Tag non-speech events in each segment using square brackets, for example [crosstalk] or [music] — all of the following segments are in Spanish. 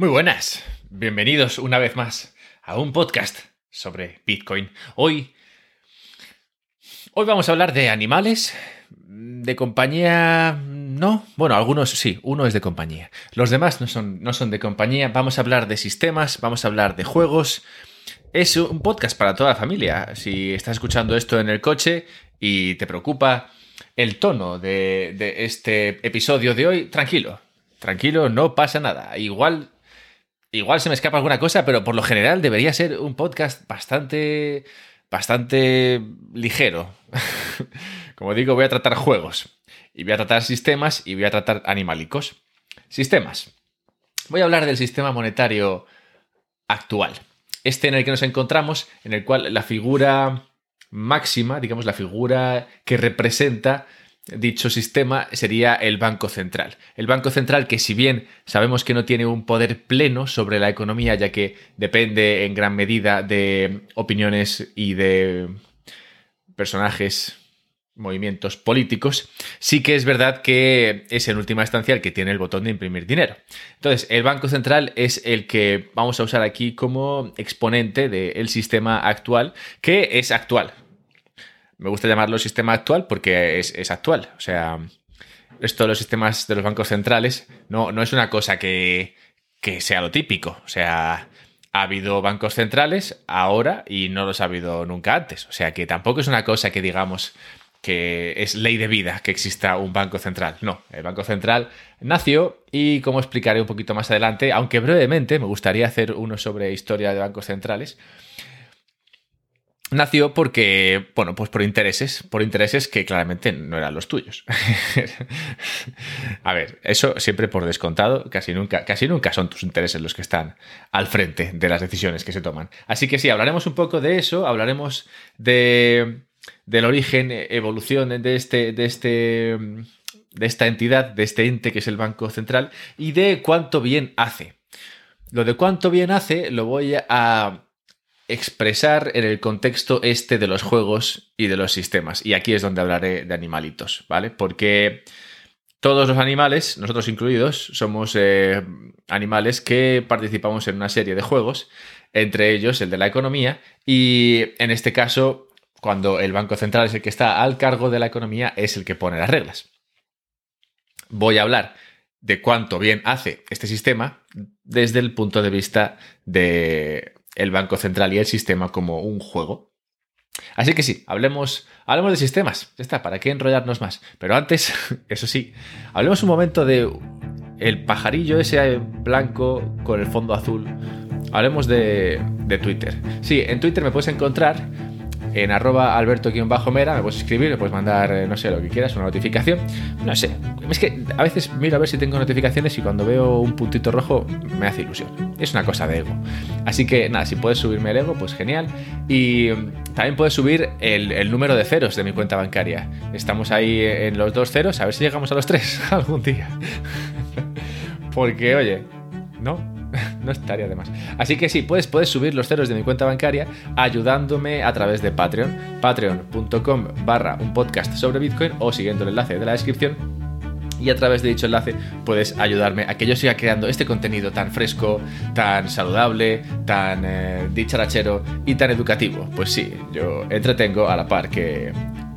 Muy buenas, bienvenidos una vez más a un podcast sobre Bitcoin. Hoy, hoy vamos a hablar de animales, de compañía, no, bueno, algunos sí, uno es de compañía. Los demás no son, no son de compañía. Vamos a hablar de sistemas, vamos a hablar de juegos. Es un podcast para toda la familia. Si estás escuchando esto en el coche y te preocupa el tono de, de este episodio de hoy, tranquilo, tranquilo, no pasa nada. Igual Igual se me escapa alguna cosa, pero por lo general debería ser un podcast bastante, bastante ligero. [laughs] Como digo, voy a tratar juegos, y voy a tratar sistemas, y voy a tratar animalicos. Sistemas. Voy a hablar del sistema monetario actual. Este en el que nos encontramos, en el cual la figura máxima, digamos la figura que representa dicho sistema sería el Banco Central. El Banco Central que si bien sabemos que no tiene un poder pleno sobre la economía, ya que depende en gran medida de opiniones y de personajes movimientos políticos, sí que es verdad que es en última instancia el que tiene el botón de imprimir dinero. Entonces, el Banco Central es el que vamos a usar aquí como exponente del sistema actual, que es actual, me gusta llamarlo sistema actual porque es, actual. O sea, esto de los sistemas de los bancos centrales no, no es una cosa que, que sea lo típico. O sea, ha habido bancos centrales ahora y no los ha habido nunca antes. O sea que tampoco es una cosa que digamos que es ley de vida que exista un banco central. No, el banco central nació y como explicaré un poquito más adelante, aunque brevemente me gustaría hacer uno sobre historia de bancos centrales, nació porque, bueno, pues por intereses, por intereses que claramente no eran los tuyos. [laughs] a ver, eso siempre por descontado, casi nunca, casi nunca son tus intereses los que están al frente de las decisiones que se toman. Así que sí, hablaremos un poco de eso, hablaremos de del origen, evolución de este, de este, de esta entidad, de este ente que es el Banco Central y de cuánto bien hace. Lo de cuánto bien hace lo voy a expresar en el contexto este de los juegos y de los sistemas. Y aquí es donde hablaré de animalitos, ¿vale? Porque todos los animales, nosotros incluidos, somos eh, animales que participamos en una serie de juegos, entre ellos el de la economía, y en este caso, cuando el Banco Central es el que está al cargo de la economía, es el que pone las reglas. Voy a hablar de cuánto bien hace este sistema desde el punto de vista de el Banco Central y el sistema como un juego. Así que sí, hablemos, hablemos de sistemas. Ya está, ¿para qué enrollarnos más? Pero antes, [laughs] eso sí, hablemos un momento de el pajarillo ese blanco con el fondo azul. Hablemos de, de Twitter. Sí, en Twitter me puedes encontrar en arroba alberto-mera, me puedes escribir, me puedes mandar, eh, no sé, lo que quieras, una notificación. No sé, es que a veces miro a ver si tengo notificaciones y cuando veo un puntito rojo me hace ilusión. Es una cosa de ego. Así que nada, si puedes subirme el ego, pues genial. Y mm, también puedes subir el, el número de ceros de mi cuenta bancaria. Estamos ahí en los dos ceros, a ver si llegamos a los tres [laughs] algún día. [laughs] Porque, oye, ¿no? [laughs] no estaría de más. Así que sí, puedes, puedes subir los ceros de mi cuenta bancaria ayudándome a través de Patreon, patreon.com barra un podcast sobre Bitcoin o siguiendo el enlace de la descripción y a través de dicho enlace puedes ayudarme a que yo siga creando este contenido tan fresco, tan saludable, tan eh, dicharachero y tan educativo. Pues sí, yo entretengo a la par que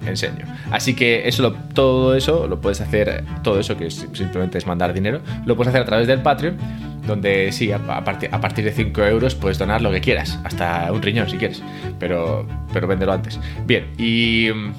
enseño. Así que eso todo eso lo puedes hacer, todo eso que simplemente es mandar dinero, lo puedes hacer a través del Patreon donde sí, a, partir, a partir de 5 euros puedes donar lo que quieras, hasta un riñón si quieres, pero, pero véndelo antes. Bien, y mm,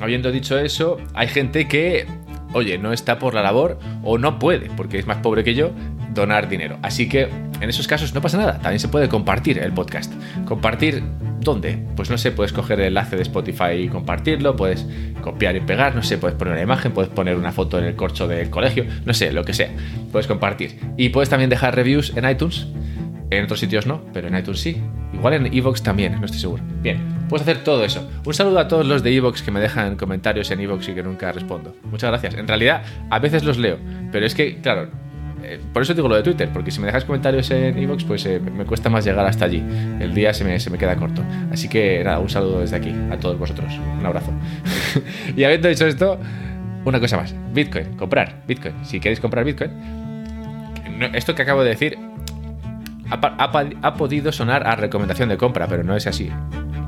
habiendo dicho eso, hay gente que, oye, no está por la labor o no puede, porque es más pobre que yo, donar dinero. Así que en esos casos no pasa nada, también se puede compartir el podcast. Compartir ¿Dónde? Pues no sé, puedes coger el enlace de Spotify y compartirlo, puedes copiar y pegar, no sé, puedes poner una imagen, puedes poner una foto en el corcho del colegio, no sé, lo que sea, puedes compartir. Y puedes también dejar reviews en iTunes, en otros sitios no, pero en iTunes sí. Igual en Evox también, no estoy seguro. Bien, puedes hacer todo eso. Un saludo a todos los de Evox que me dejan comentarios en Evox y que nunca respondo. Muchas gracias. En realidad, a veces los leo, pero es que, claro, eh, por eso digo lo de Twitter, porque si me dejas comentarios en Evox, pues eh, me cuesta más llegar hasta allí. El día se me, se me queda corto. Así que nada, un saludo desde aquí a todos vosotros. Un abrazo. [laughs] y habiendo dicho esto, una cosa más. Bitcoin, comprar Bitcoin. Si queréis comprar Bitcoin, esto que acabo de decir ha, podido sonar a recomendación de compra, pero no es así.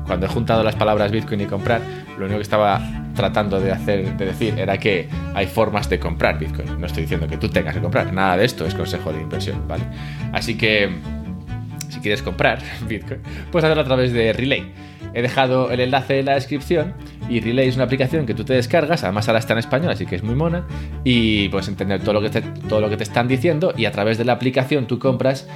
Cuando he juntado las palabras Bitcoin y comprar, lo único que estaba tratando de hacer, de decir, era que hay formas de comprar Bitcoin. No estoy diciendo que tú tengas que comprar, nada de esto es consejo de inversión, ¿vale? Así que si quieres comprar [laughs] Bitcoin, puedes hacerlo a través de Relay. He dejado el enlace en la descripción y Relay es una aplicación que tú te descargas, además ahora está en español, así que es muy mona, y puedes entender todo lo que te, todo lo que te están diciendo y a través de la aplicación tú compras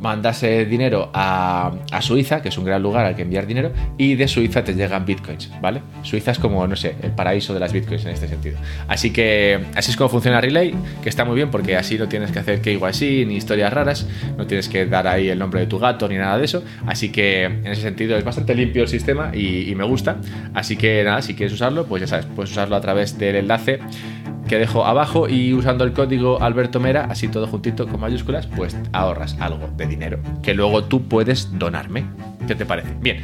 mandas dinero a, Suiza, que es un gran lugar al que enviar dinero, y de Suiza te llegan bitcoins, ¿vale? Suiza es como, no sé, el paraíso de las bitcoins en este sentido. Así que así es como funciona Relay, que está muy bien porque así no tienes que hacer KYC ni historias raras, no tienes que dar ahí el nombre de tu gato ni nada de eso. Así que en ese sentido es bastante limpio el sistema y, y me gusta. Así que nada, si quieres usarlo, pues ya sabes, puedes usarlo a través del enlace que dejo abajo y usando el código Alberto Mera, así todo juntito con mayúsculas, pues ahorras algo de dinero que luego tú puedes donarme. ¿Qué te parece? Bien,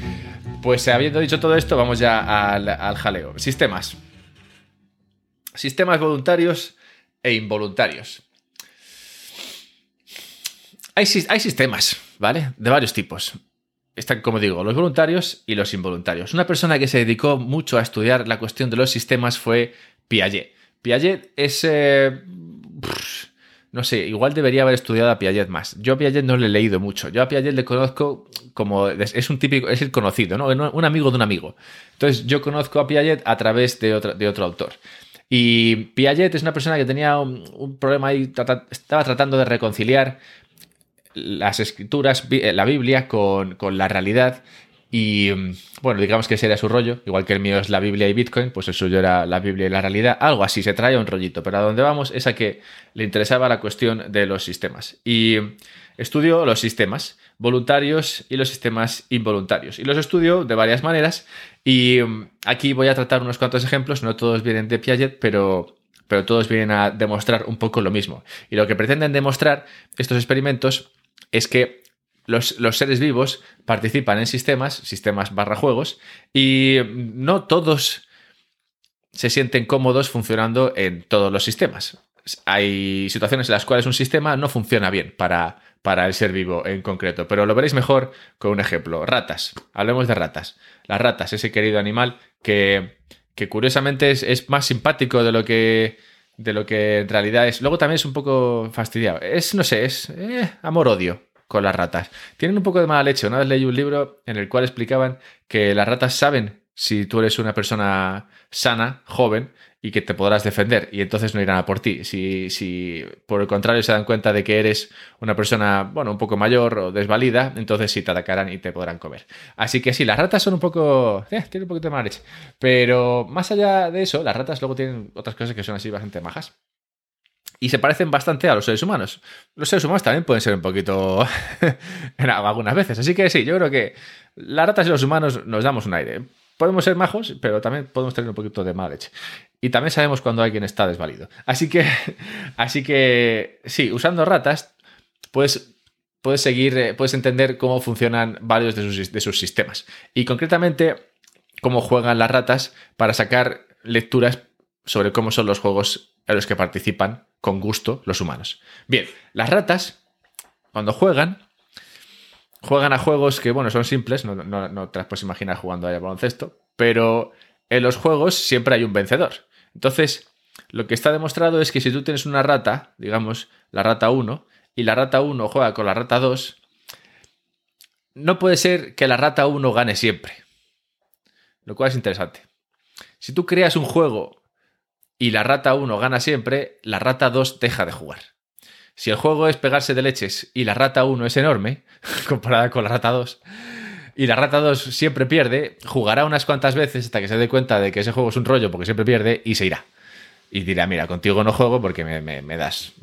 pues habiendo dicho todo esto, vamos ya al, jaleo. Sistemas. Sistemas voluntarios e involuntarios. Hay, hay, sistemas, ¿vale? De varios tipos. Están, como digo, los voluntarios y los involuntarios. Una persona que se dedicó mucho a estudiar la cuestión de los sistemas fue Piaget. Piaget es... Eh, no sé, igual debería haber estudiado a Piaget más. Yo a Piaget no le he leído mucho. Yo a Piaget le conozco como... Es un típico... Es el conocido, ¿no? Un amigo de un amigo. Entonces yo conozco a Piaget a través de otro, de otro autor. Y Piaget es una persona que tenía un, problema ahí, estaba tratando de reconciliar las escrituras, la Biblia, con, con la realidad y mm, bueno, digamos que ese era su rollo, igual que el mío es la Biblia y Bitcoin, pues el suyo era la Biblia y la realidad, algo así, se trae un rollito, pero a donde vamos es a que le interesaba la cuestión de los sistemas. Y estudió los sistemas voluntarios y los sistemas involuntarios. Y los estudio de varias maneras y mm, aquí voy a tratar unos cuantos ejemplos, no todos vienen de Piaget, pero pero todos vienen a demostrar un poco lo mismo. Y lo que pretenden demostrar estos experimentos es que los, seres vivos participan en sistemas, sistemas barra juegos, y no todos se sienten cómodos funcionando en todos los sistemas. Hay situaciones en las cuales un sistema no funciona bien para, para el ser vivo en concreto, pero lo veréis mejor con un ejemplo. Ratas. Hablemos de ratas. Las ratas, ese querido animal que, que curiosamente es, más simpático de lo que de lo que en realidad es. Luego también es un poco fastidiado. Es, no sé, es eh, amor-odio con las ratas. Tienen un poco de mala leche. Una vez leí un libro en el cual explicaban que las ratas saben si tú eres una persona sana, joven, y que te podrás defender, y entonces no irán a por ti. Si, si por el contrario se dan cuenta de que eres una persona, bueno, un poco mayor o desvalida, entonces sí te atacarán y te podrán comer. Así que sí, las ratas son un poco... Eh, tienen un poquito de mala leche. Pero más allá de eso, las ratas luego tienen otras cosas que son así bastante majas y se parecen bastante a los seres humanos. Los seres humanos también pueden ser un poquito [laughs] algunas veces. Así que sí, yo creo que las ratas y los humanos nos damos un aire. Podemos ser majos, pero también podemos tener un poquito de mala leche. Y también sabemos cuando alguien está desvalido. Así que, [laughs] así que sí, usando ratas, puedes, puedes seguir, eh, puedes entender cómo funcionan varios de sus, de sus sistemas. Y concretamente, cómo juegan las ratas para sacar lecturas sobre cómo son los juegos en los que participan con gusto los humanos. Bien, las ratas, cuando juegan, juegan a juegos que, bueno, son simples, no, te las puedes imaginar jugando a baloncesto, pero en los juegos siempre hay un vencedor. Entonces, lo que está demostrado es que si tú tienes una rata, digamos, la rata 1, y la rata 1 juega con la rata 2, no puede ser que la rata 1 gane siempre. Lo cual es interesante. Si tú creas un juego y la rata 1 gana siempre, la rata 2 deja de jugar. Si el juego es pegarse de leches y la rata 1 es enorme, [laughs] comparada con la rata 2, y la rata 2 siempre pierde, jugará unas cuantas veces hasta que se dé cuenta de que ese juego es un rollo porque siempre pierde y se irá. Y dirá, mira, contigo no juego porque me, das,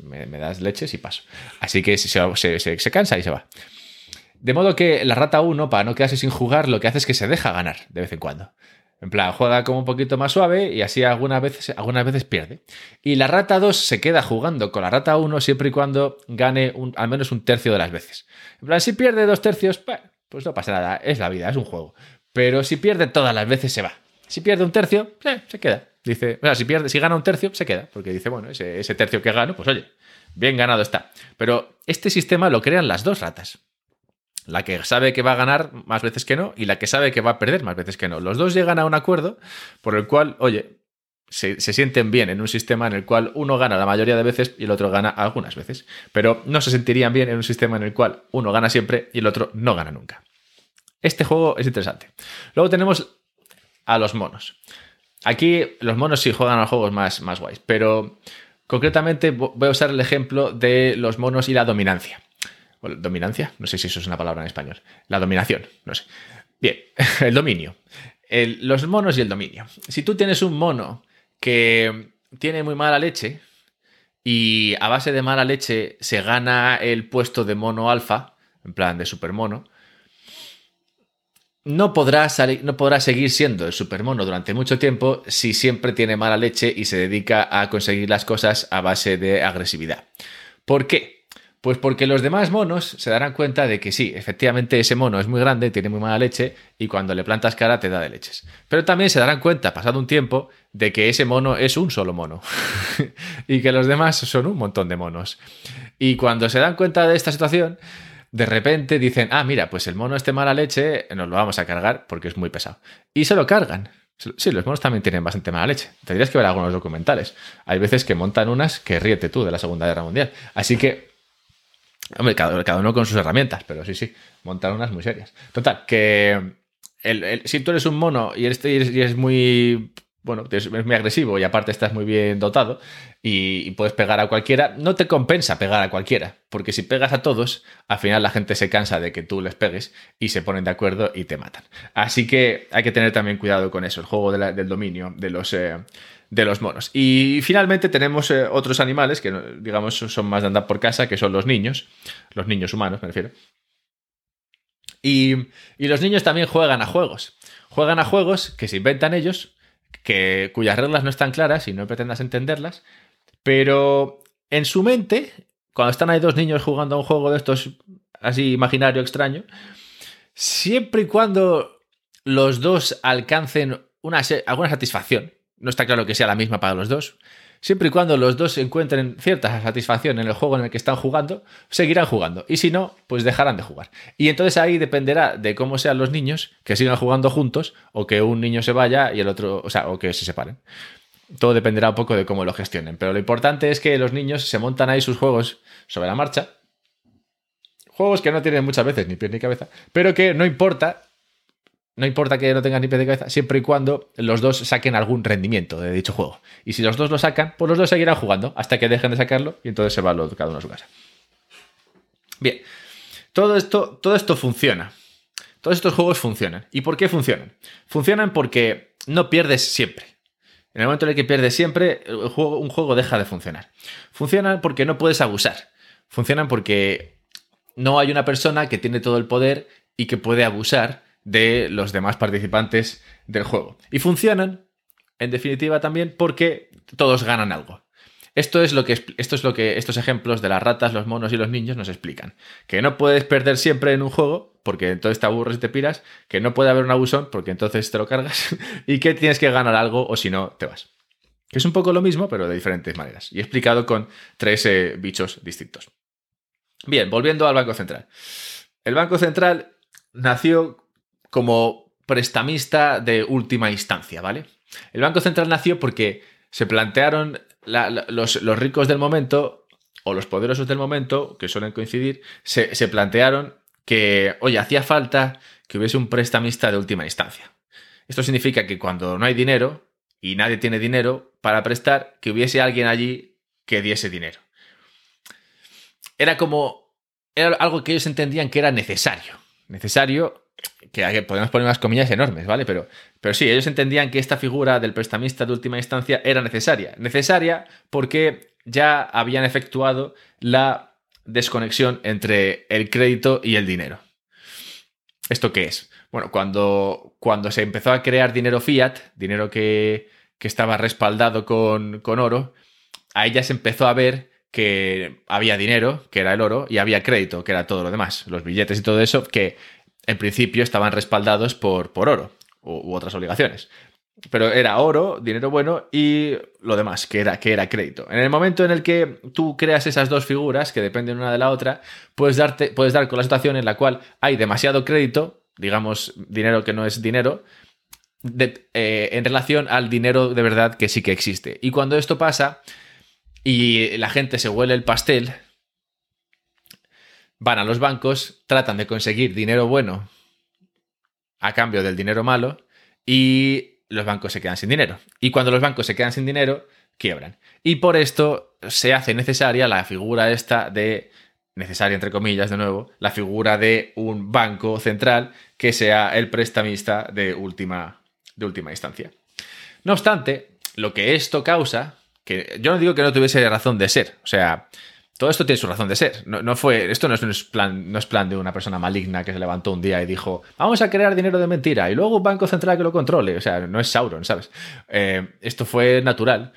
leches y paso. Así que se, se cansa y se va. De modo que la rata 1, para no quedarse sin jugar, lo que hace es que se deja ganar de vez en cuando. En plan, juega como un poquito más suave y así algunas veces, algunas veces pierde. Y la rata 2 se queda jugando con la rata 1 siempre y cuando gane al menos un tercio de las veces. En plan, si pierde dos tercios, pues no pasa nada, es la vida, es un juego. Pero si pierde todas las veces, se va. Si pierde un tercio, eh, se queda. Dice, o sea, si, pierde, si gana un tercio, se queda. Porque dice, bueno, ese, tercio que gano, pues oye, bien ganado está. Pero este sistema lo crean las dos ratas. La que sabe que va a ganar más veces que no y la que sabe que va a perder más veces que no. Los dos llegan a un acuerdo por el cual, oye, se, sienten bien en un sistema en el cual uno gana la mayoría de veces y el otro gana algunas veces. Pero no se sentirían bien en un sistema en el cual uno gana siempre y el otro no gana nunca. Este juego es interesante. Luego tenemos a los monos. Aquí los monos sí juegan a juegos más, más guays, pero concretamente voy a usar el ejemplo de los monos y la dominancia. ¿Dominancia? No sé si eso es una palabra en español. La dominación, no sé. Bien, [laughs] el dominio. los monos y el dominio. Si tú tienes un mono que tiene muy mala leche y a base de mala leche se gana el puesto de mono alfa, en plan de supermono, no podrá, no podrá seguir siendo el supermono durante mucho tiempo si siempre tiene mala leche y se dedica a conseguir las cosas a base de agresividad. ¿Por qué? Pues porque los demás monos se darán cuenta de que sí, efectivamente ese mono es muy grande, tiene muy mala leche y cuando le plantas cara te da de leches. Pero también se darán cuenta, pasado un tiempo, de que ese mono es un solo mono [laughs] y que los demás son un montón de monos. Y cuando se dan cuenta de esta situación, de repente dicen, ah, mira, pues el mono este mala leche nos lo vamos a cargar porque es muy pesado. Y se lo cargan. Sí, los monos también tienen bastante mala leche. Tendrías que ver algunos documentales. Hay veces que montan unas que ríete tú de la Segunda Guerra Mundial. Así que Hombre, cada, uno con sus herramientas, pero sí, sí, montar unas muy serias. Total, que si tú eres un mono y eres, y eres muy bueno, es muy agresivo y aparte estás muy bien dotado y, puedes pegar a cualquiera, no te compensa pegar a cualquiera, porque si pegas a todos, al final la gente se cansa de que tú les pegues y se ponen de acuerdo y te matan. Así que hay que tener también cuidado con eso, el juego del dominio de los, eh, de los monos. Y finalmente tenemos eh, otros animales que, digamos, son más de andar por casa, que son los niños, los niños humanos, me refiero. Y, y los niños también juegan a juegos. Juegan a juegos que se inventan ellos que, cuyas reglas no están claras y no pretendas entenderlas, pero en su mente, cuando están ahí dos niños jugando a un juego de estos así imaginario extraño, siempre y cuando los dos alcancen una, alguna satisfacción, no está claro que sea la misma para los dos, Siempre y cuando los dos encuentren cierta satisfacción en el juego en el que están jugando, seguirán jugando. Y si no, pues dejarán de jugar. Y entonces ahí dependerá de cómo sean los niños, que sigan jugando juntos, o que un niño se vaya y el otro, o sea, o que se separen. Todo dependerá un poco de cómo lo gestionen. Pero lo importante es que los niños se montan ahí sus juegos sobre la marcha. Juegos que no tienen muchas veces ni pie ni cabeza, pero que no importa no importa que no tengan ni pie de cabeza, siempre y cuando los dos saquen algún rendimiento de dicho juego. Y si los dos lo sacan, pues los dos seguirán jugando hasta que dejen de sacarlo y entonces se va cada uno a su casa. Bien, todo esto, todo esto funciona. Todos estos juegos funcionan. ¿Y por qué funcionan? Funcionan porque no pierdes siempre. En el momento en el que pierdes siempre, juego, un juego deja de funcionar. Funcionan porque no puedes abusar. Funcionan porque no hay una persona que tiene todo el poder y que puede abusar de los demás participantes del juego. Y funcionan, en definitiva, también porque todos ganan algo. Esto es, lo que, esto es lo que estos ejemplos de las ratas, los monos y los niños nos explican. Que no puedes perder siempre en un juego, porque entonces te aburres y te piras, que no puede haber un abusón, porque entonces te lo cargas, [laughs] y que tienes que ganar algo o si no, te vas. Que es un poco lo mismo, pero de diferentes maneras. Y explicado con tres eh, bichos distintos. Bien, volviendo al Banco Central. El Banco Central nació como prestamista de última instancia, ¿vale? El Banco Central nació porque se plantearon los, ricos del momento o los poderosos del momento, que suelen coincidir, se, se plantearon que, oye, hacía falta que hubiese un prestamista de última instancia. Esto significa que cuando no hay dinero y nadie tiene dinero para prestar, que hubiese alguien allí que diese dinero. Era como, era algo que ellos entendían que era necesario. Necesario que podemos poner unas comillas enormes, ¿vale? Pero, pero sí, ellos entendían que esta figura del prestamista de última instancia era necesaria. Necesaria porque ya habían efectuado la desconexión entre el crédito y el dinero. ¿Esto qué es? Bueno, cuando, cuando se empezó a crear dinero fiat, dinero que, que estaba respaldado con, con oro, ahí ya se empezó a ver que había dinero, que era el oro, y había crédito, que era todo lo demás, los billetes y todo eso, que en principio estaban respaldados por, por oro u, otras obligaciones. pero era oro, dinero bueno y lo demás, que era, que era crédito. En el momento en el que tú creas esas dos figuras, que dependen una de la otra, puedes, darte, puedes dar con la situación en la cual hay demasiado crédito, digamos, dinero que no es dinero, eh, en relación al dinero de verdad que sí que existe. Y cuando esto pasa y la gente se huele el pastel, van a los bancos, tratan de conseguir dinero bueno a cambio del dinero malo y los bancos se quedan sin dinero. Y cuando los bancos se quedan sin dinero, quiebran. Y por esto se hace necesaria la figura esta de, necesaria entre comillas de nuevo, la figura de un banco central que sea el prestamista de última, de última instancia. No obstante, lo que esto causa, que yo no digo que no tuviese razón de ser, o sea, todo esto tiene su razón de ser. No, fue, esto no es, plan, no es plan de una persona maligna que se levantó un día y dijo, vamos a crear dinero de mentira y luego un banco central que lo controle. O sea, no es Sauron, ¿sabes? Eh, esto fue natural.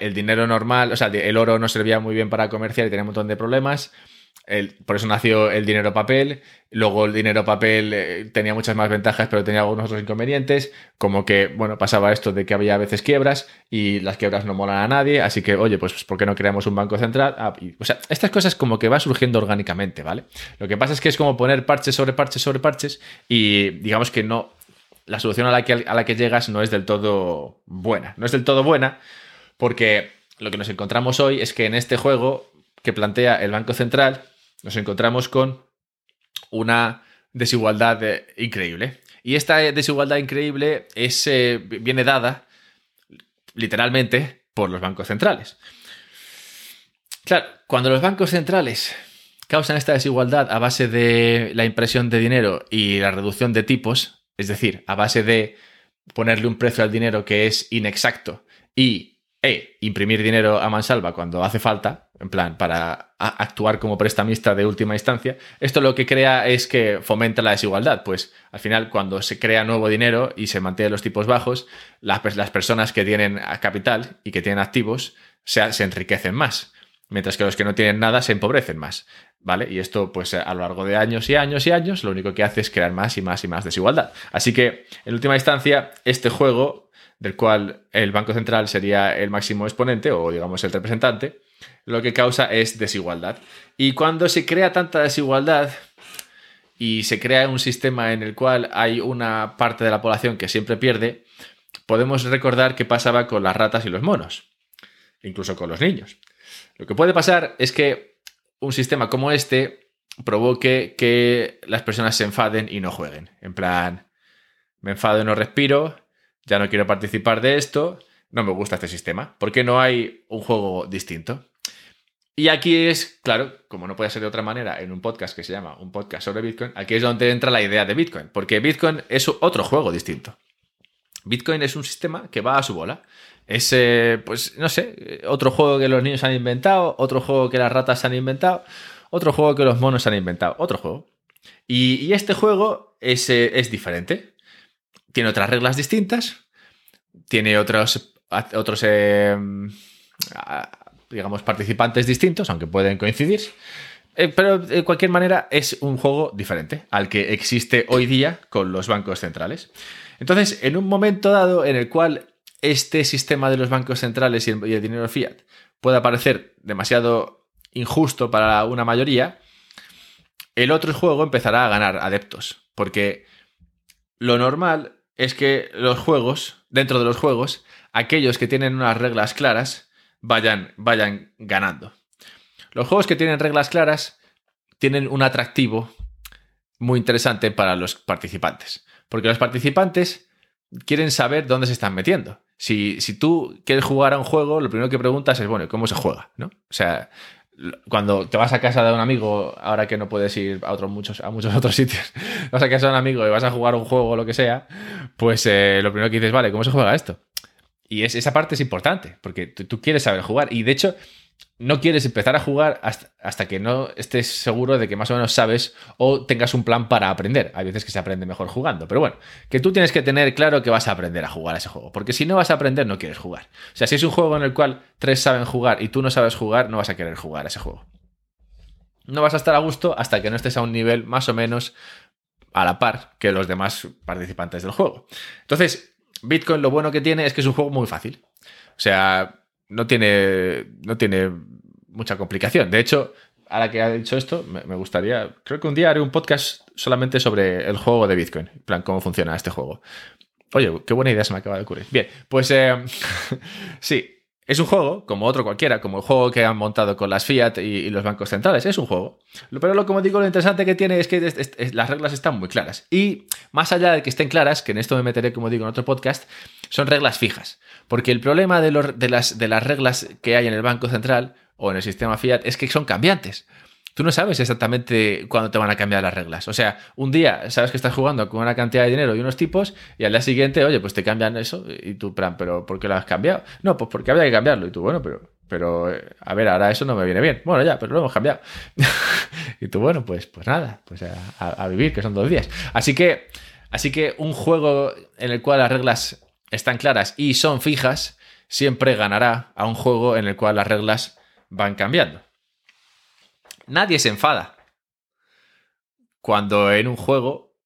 El dinero normal, o sea, el oro no servía muy bien para comerciar y tenía un montón de problemas por eso nació el dinero papel. Luego el dinero papel eh, tenía muchas más ventajas, pero tenía algunos otros inconvenientes. Como que, bueno, pasaba esto de que había a veces quiebras y las quiebras no molan a nadie. Así que, oye, pues, ¿por qué no creamos un banco central? Ah, o sea, estas cosas como que va surgiendo orgánicamente, ¿vale? Lo que pasa es que es como poner parches sobre parches sobre parches y digamos que no. La solución a la que, a la que llegas no es del todo buena. No es del todo buena porque lo que nos encontramos hoy es que en este juego que plantea el Banco Central nos encontramos con una desigualdad eh, increíble. Y esta desigualdad increíble es, eh, viene dada literalmente por los bancos centrales. Claro, cuando los bancos centrales causan esta desigualdad a base de la impresión de dinero y la reducción de tipos, es decir, a base de ponerle un precio al dinero que es inexacto y e imprimir dinero a mansalva cuando hace falta, en plan, para actuar como prestamista de última instancia, esto lo que crea es que fomenta la desigualdad, pues al final cuando se crea nuevo dinero y se mantienen los tipos bajos, las, personas que tienen capital y que tienen activos se, se enriquecen más, mientras que los que no tienen nada se empobrecen más. ¿Vale? Y esto, pues a lo largo de años y años y años, lo único que hace es crear más y más y más desigualdad. Así que, en última instancia, este juego del cual el Banco Central sería el máximo exponente o digamos el representante, lo que causa es desigualdad. Y cuando se crea tanta desigualdad y se crea un sistema en el cual hay una parte de la población que siempre pierde, podemos recordar qué pasaba con las ratas y los monos, incluso con los niños. Lo que puede pasar es que un sistema como este provoque que las personas se enfaden y no jueguen. En plan, me enfado y no respiro, ya no quiero participar de esto, no me gusta este sistema. ¿Por qué no hay un juego distinto? Y aquí es, claro, como no puede ser de otra manera, en un podcast que se llama Un podcast sobre Bitcoin, aquí es donde entra la idea de Bitcoin, porque Bitcoin es otro juego distinto. Bitcoin es un sistema que va a su bola. Es, eh, pues, no sé, otro juego que los niños han inventado, otro juego que las ratas han inventado, otro juego que los monos han inventado, otro juego. Y, este juego es, eh, es diferente tiene otras reglas distintas, tiene otros, otros eh, digamos, participantes distintos, aunque pueden coincidir. Eh, pero de cualquier manera es un juego diferente al que existe hoy día con los bancos centrales. Entonces, en un momento dado en el cual este sistema de los bancos centrales y el, dinero fiat pueda parecer demasiado injusto para una mayoría, el otro juego empezará a ganar adeptos. Porque lo normal es que los juegos, dentro de los juegos, aquellos que tienen unas reglas claras vayan, vayan ganando. Los juegos que tienen reglas claras tienen un atractivo muy interesante para los participantes. Porque los participantes quieren saber dónde se están metiendo. Si, si, tú quieres jugar a un juego, lo primero que preguntas es, bueno, ¿cómo se juega? ¿no? O sea, cuando te vas a casa de un amigo, ahora que no puedes ir a, otros muchos, a muchos [laughs] otros sitios, vas a casa de un amigo y vas a jugar un juego o lo que sea, pues eh, lo primero que dices, vale, ¿cómo se juega esto? Y es, esa parte es importante, porque tú, quieres saber jugar. Y de hecho, no quieres empezar a jugar hasta, que no estés seguro de que más o menos sabes o tengas un plan para aprender. Hay veces que se aprende mejor jugando, pero bueno, que tú tienes que tener claro que vas a aprender a jugar a ese juego, porque si no vas a aprender no quieres jugar. O sea, si es un juego en el cual tres saben jugar y tú no sabes jugar, no vas a querer jugar a ese juego. No vas a estar a gusto hasta que no estés a un nivel más o menos a la par que los demás participantes del juego. Entonces, Bitcoin lo bueno que tiene es que es un juego muy fácil. O sea, no tiene, no tiene mucha complicación. De hecho, ahora que ha dicho esto, me, gustaría, creo que un día haré un podcast solamente sobre el juego de Bitcoin, en plan, cómo funciona este juego. Oye, qué buena idea se me acaba de ocurrir. Bien, pues eh, [laughs] sí, es un juego, como otro cualquiera, como el juego que han montado con las Fiat y, los bancos centrales. Es un juego. Pero lo, como digo, lo interesante que tiene es que las reglas están muy claras. Y más allá de que estén claras, que en esto me meteré, como digo, en otro podcast, son reglas fijas. Porque el problema de, las reglas que hay en el Banco Central o en el sistema Fiat es que son cambiantes tú no sabes exactamente cuándo te van a cambiar las reglas. O sea, un día sabes que estás jugando con una cantidad de dinero y unos tipos, y al día siguiente, oye, pues te cambian eso, y tú, plan, pero ¿por qué lo has cambiado? No, pues porque había que cambiarlo. Y tú, bueno, pero, pero, eh, a ver, ahora eso no me viene bien. Bueno, ya, pero lo hemos cambiado. [laughs] y tú, bueno, pues, pues nada, pues a, vivir, que son dos días. Así que, así que un juego en el cual las reglas están claras y son fijas, siempre ganará a un juego en el cual las reglas van cambiando nadie se enfada cuando en un juego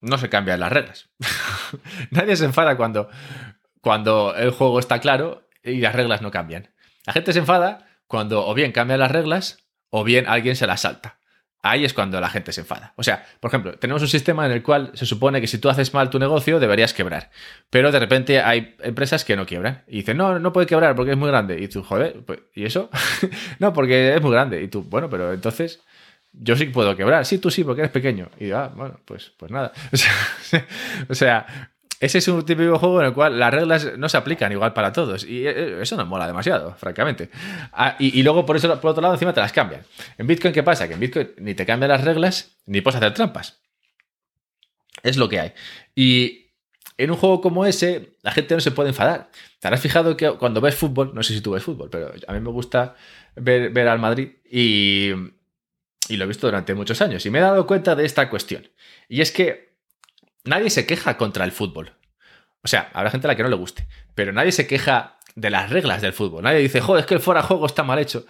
no se cambian las reglas. [laughs] nadie se enfada cuando, cuando el juego está claro y las reglas no cambian. La gente se enfada cuando o bien cambian las reglas o bien alguien se las salta ahí es cuando la gente se enfada. O sea, por ejemplo, tenemos un sistema en el cual se supone que si tú haces mal tu negocio deberías quebrar, pero de repente hay empresas que no quiebran y dicen, no, no puede quebrar porque es muy grande. Y tú, joder, pues, ¿y eso? [laughs] no, porque es muy grande. Y tú, bueno, pero entonces yo sí puedo quebrar. Sí, tú sí, porque eres pequeño. Y ah, bueno, pues, pues nada. [laughs] o sea, ese es un típico juego en el cual las reglas no se aplican igual para todos. Y eh, eso no mola demasiado, francamente. Ah, y, luego, por eso, por otro lado, encima te las cambian. En Bitcoin, ¿qué pasa? Que en Bitcoin ni te cambian las reglas, ni puedes hacer trampas. Es lo que hay. Y en un juego como ese, la gente no se puede enfadar. Te habrás fijado que cuando ves fútbol, no sé si tú ves fútbol, pero a mí me gusta ver, ver al Madrid y, y lo he visto durante muchos años. Y me he dado cuenta de esta cuestión. Y es que nadie se queja contra el fútbol. O sea, habrá gente a la que no le guste, pero nadie se queja de las reglas del fútbol. Nadie dice, joder, es que el fuera juego está mal hecho.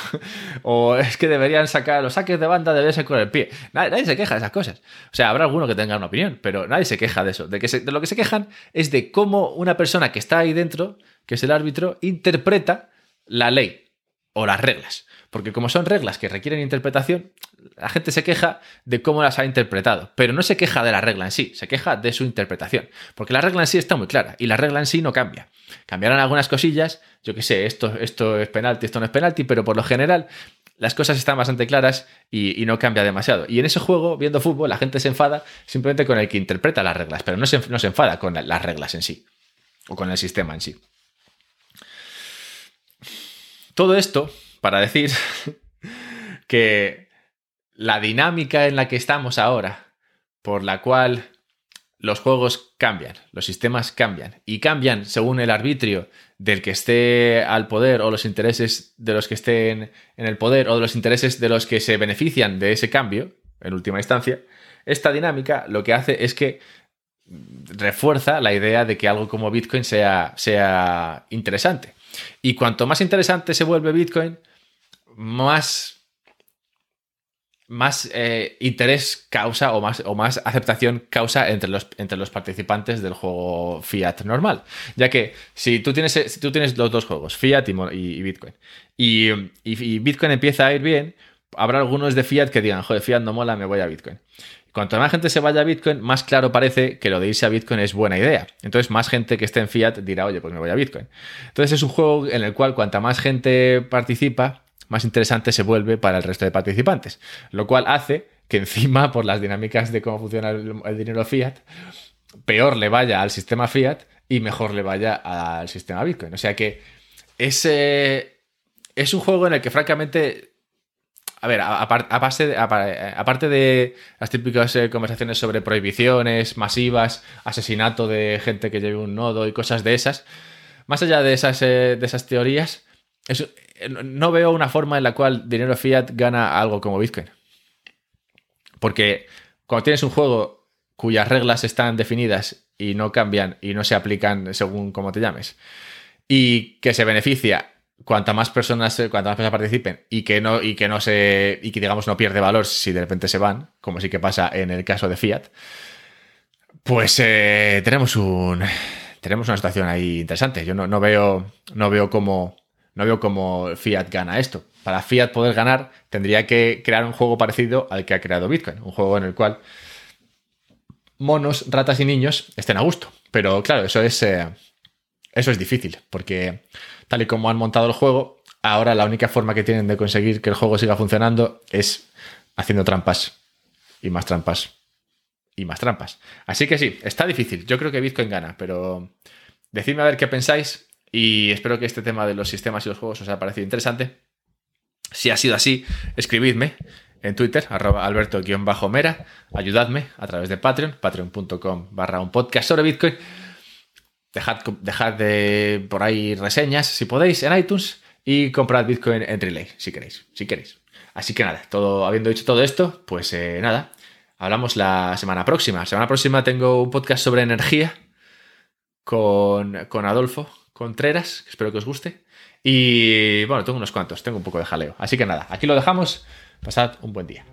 [laughs] o es que deberían sacar los saques de banda, deberían ser con el pie. Nadie, se queja de esas cosas. O sea, habrá alguno que tenga una opinión, pero nadie se queja de eso. De, que de lo que se quejan es de cómo una persona que está ahí dentro, que es el árbitro, interpreta la ley o las reglas. Porque como son reglas que requieren interpretación, la gente se queja de cómo las ha interpretado, pero no se queja de la regla en sí, se queja de su interpretación. Porque la regla en sí está muy clara y la regla en sí no cambia. Cambiarán algunas cosillas, yo qué sé, esto, esto es penalti, esto no es penalti, pero por lo general las cosas están bastante claras y, no cambia demasiado. Y en ese juego, viendo fútbol, la gente se enfada simplemente con el que interpreta las reglas, pero no se, no se enfada con las reglas en sí o con el sistema en sí. Todo esto para decir [laughs] que la dinámica en la que estamos ahora, por la cual los juegos cambian, los sistemas cambian y cambian según el arbitrio del que esté al poder o los intereses de los que estén en el poder o de los intereses de los que se benefician de ese cambio, en última instancia, esta dinámica lo que hace es que refuerza la idea de que algo como Bitcoin sea, sea interesante. Y cuanto más interesante se vuelve Bitcoin, más, más eh, interés causa o más, o más aceptación causa entre los, entre los participantes del juego Fiat normal. Ya que si tú tienes, si tú tienes los dos juegos, Fiat y, Bitcoin, y, Bitcoin empieza a ir bien, habrá algunos de Fiat que digan, joder, Fiat no mola, me voy a Bitcoin. Cuanto más gente se vaya a Bitcoin, más claro parece que lo de irse a Bitcoin es buena idea. Entonces, más gente que esté en Fiat dirá, oye, pues me voy a Bitcoin. Entonces, es un juego en el cual cuanta más gente participa, más interesante se vuelve para el resto de participantes. Lo cual hace que encima, por las dinámicas de cómo funciona el, dinero fiat, peor le vaya al sistema fiat y mejor le vaya al sistema Bitcoin. O sea que es, es un juego en el que francamente a ver, aparte de, aparte de las típicas eh, conversaciones sobre prohibiciones masivas, asesinato de gente que lleve un nodo y cosas de esas, más allá de esas, eh, de esas teorías, no veo una forma en la cual dinero fiat gana algo como Bitcoin. Porque cuando tienes un juego cuyas reglas están definidas y no cambian y no se aplican según cómo te llames, y que se beneficia cuanta más personas, cuantas más personas participen y que no, y que no se, y que digamos no pierde valor si de repente se van, como sí que pasa en el caso de Fiat, pues eh, tenemos un. Tenemos una situación ahí interesante. Yo no, no veo. No veo cómo. No veo cómo Fiat gana esto. Para Fiat poder ganar, tendría que crear un juego parecido al que ha creado Bitcoin. Un juego en el cual monos, ratas y niños estén a gusto. Pero claro, eso es. Eh, eso es difícil. Porque tal y como han montado el juego, ahora la única forma que tienen de conseguir que el juego siga funcionando es haciendo trampas. Y más trampas y más trampas. Así que sí, está difícil. Yo creo que Bitcoin gana, pero decidme a ver qué pensáis y espero que este tema de los sistemas y los juegos os haya parecido interesante. Si ha sido así, escribidme en Twitter, arroba alberto-mera, ayudadme a través de Patreon, patreon.com barra un podcast sobre Bitcoin. Dejad, dejad de por ahí reseñas, si podéis, en iTunes y comprad Bitcoin en Relay, si queréis, si queréis. Así que nada, todo, habiendo dicho todo esto, pues eh, nada, hablamos la semana próxima. La semana próxima tengo un podcast sobre energía con, Adolfo Contreras, espero que os guste. Y bueno, tengo unos cuantos, tengo un poco de jaleo. Así que nada, aquí lo dejamos. Pasad un buen día.